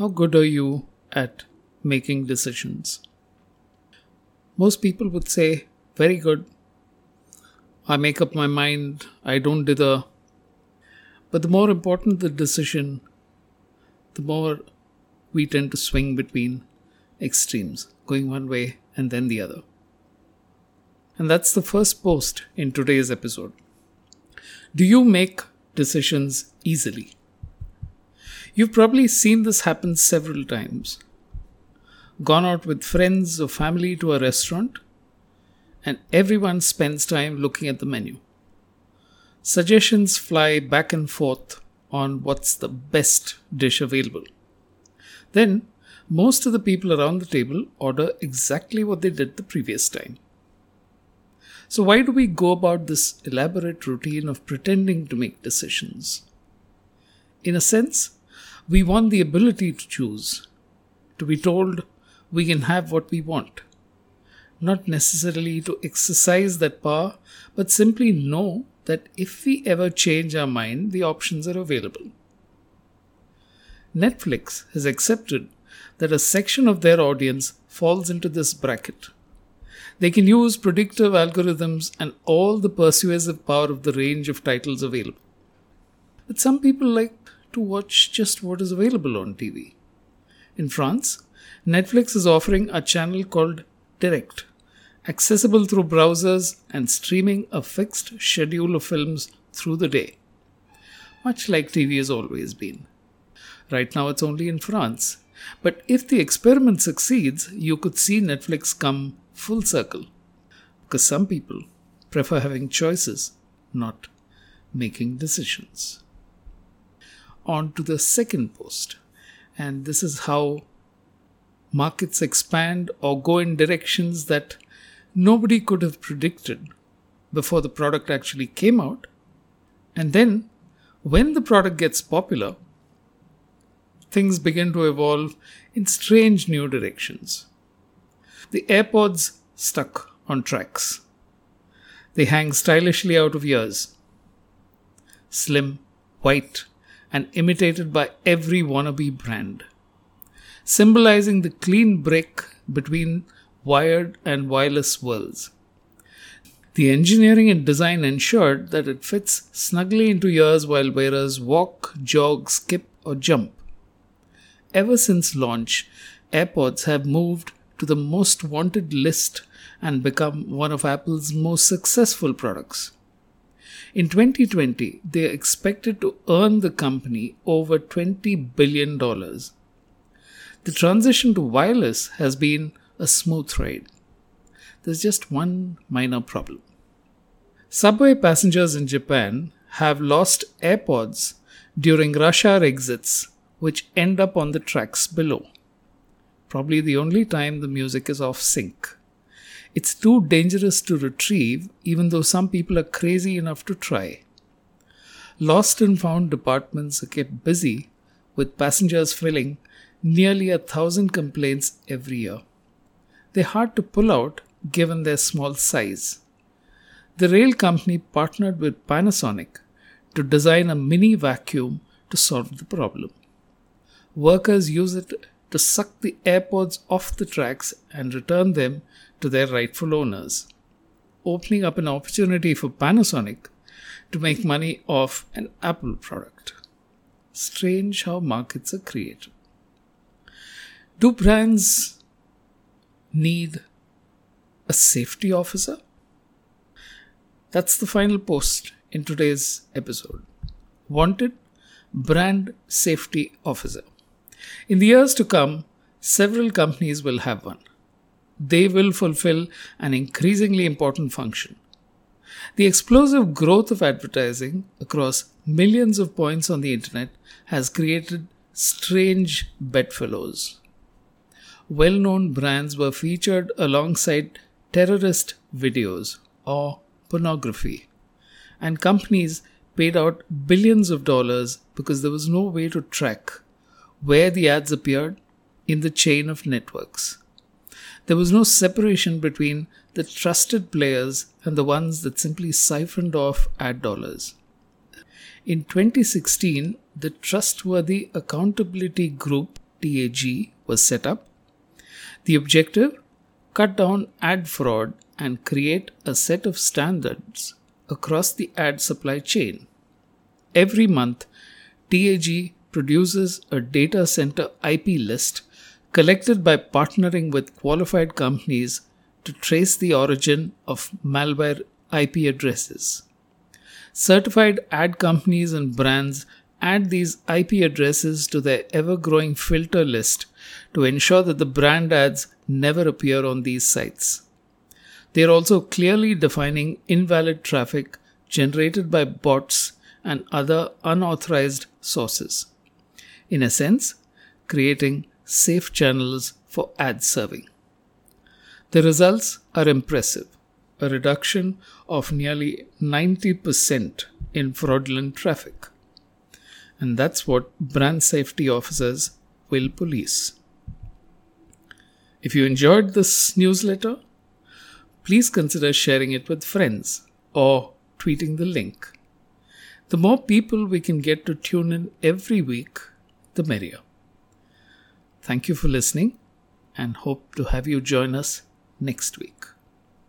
How good are you at making decisions? Most people would say, Very good. I make up my mind, I don't dither. But the more important the decision, the more we tend to swing between extremes, going one way and then the other. And that's the first post in today's episode. Do you make decisions easily? You've probably seen this happen several times. Gone out with friends or family to a restaurant, and everyone spends time looking at the menu. Suggestions fly back and forth on what's the best dish available. Then, most of the people around the table order exactly what they did the previous time. So, why do we go about this elaborate routine of pretending to make decisions? In a sense, we want the ability to choose, to be told we can have what we want. Not necessarily to exercise that power, but simply know that if we ever change our mind, the options are available. Netflix has accepted that a section of their audience falls into this bracket. They can use predictive algorithms and all the persuasive power of the range of titles available. But some people like to watch just what is available on TV. In France, Netflix is offering a channel called Direct, accessible through browsers and streaming a fixed schedule of films through the day, much like TV has always been. Right now, it's only in France. But if the experiment succeeds, you could see Netflix come full circle. Because some people prefer having choices, not making decisions. On to the second post. And this is how markets expand or go in directions that nobody could have predicted before the product actually came out. And then, when the product gets popular, things begin to evolve in strange new directions. The AirPods stuck on tracks. They hang stylishly out of ears. Slim, white, and imitated by every wannabe brand. Symbolizing the clean break between wired and wireless worlds. The engineering and design ensured that it fits snugly into ears while wearers walk, jog, skip, or jump. Ever since launch, AirPods have moved to the most wanted list and become one of Apple's most successful products. In 2020, they are expected to earn the company over $20 billion. The transition to wireless has been a smooth ride. There's just one minor problem. Subway passengers in Japan have lost AirPods during rush hour exits which end up on the tracks below. Probably the only time the music is off sync. It's too dangerous to retrieve, even though some people are crazy enough to try. Lost and found departments are kept busy, with passengers filling nearly a thousand complaints every year. They're hard to pull out given their small size. The rail company partnered with Panasonic to design a mini vacuum to solve the problem workers use it to suck the AirPods off the tracks and return them to their rightful owners, opening up an opportunity for Panasonic to make money off an Apple product. Strange how markets are created. Do brands need a safety officer? That's the final post in today's episode. Wanted Brand Safety Officer. In the years to come, several companies will have one. They will fulfill an increasingly important function. The explosive growth of advertising across millions of points on the internet has created strange bedfellows. Well known brands were featured alongside terrorist videos or pornography, and companies paid out billions of dollars because there was no way to track where the ads appeared in the chain of networks. There was no separation between the trusted players and the ones that simply siphoned off ad dollars. In 2016, the Trustworthy Accountability Group TAG was set up. The objective cut down ad fraud and create a set of standards across the ad supply chain. Every month, TAG produces a data center IP list collected by partnering with qualified companies to trace the origin of malware IP addresses. Certified ad companies and brands add these IP addresses to their ever growing filter list to ensure that the brand ads never appear on these sites. They are also clearly defining invalid traffic generated by bots and other unauthorized sources. In a sense, creating safe channels for ad serving. The results are impressive a reduction of nearly 90% in fraudulent traffic. And that's what brand safety officers will police. If you enjoyed this newsletter, please consider sharing it with friends or tweeting the link. The more people we can get to tune in every week, the merrier. Thank you for listening and hope to have you join us next week.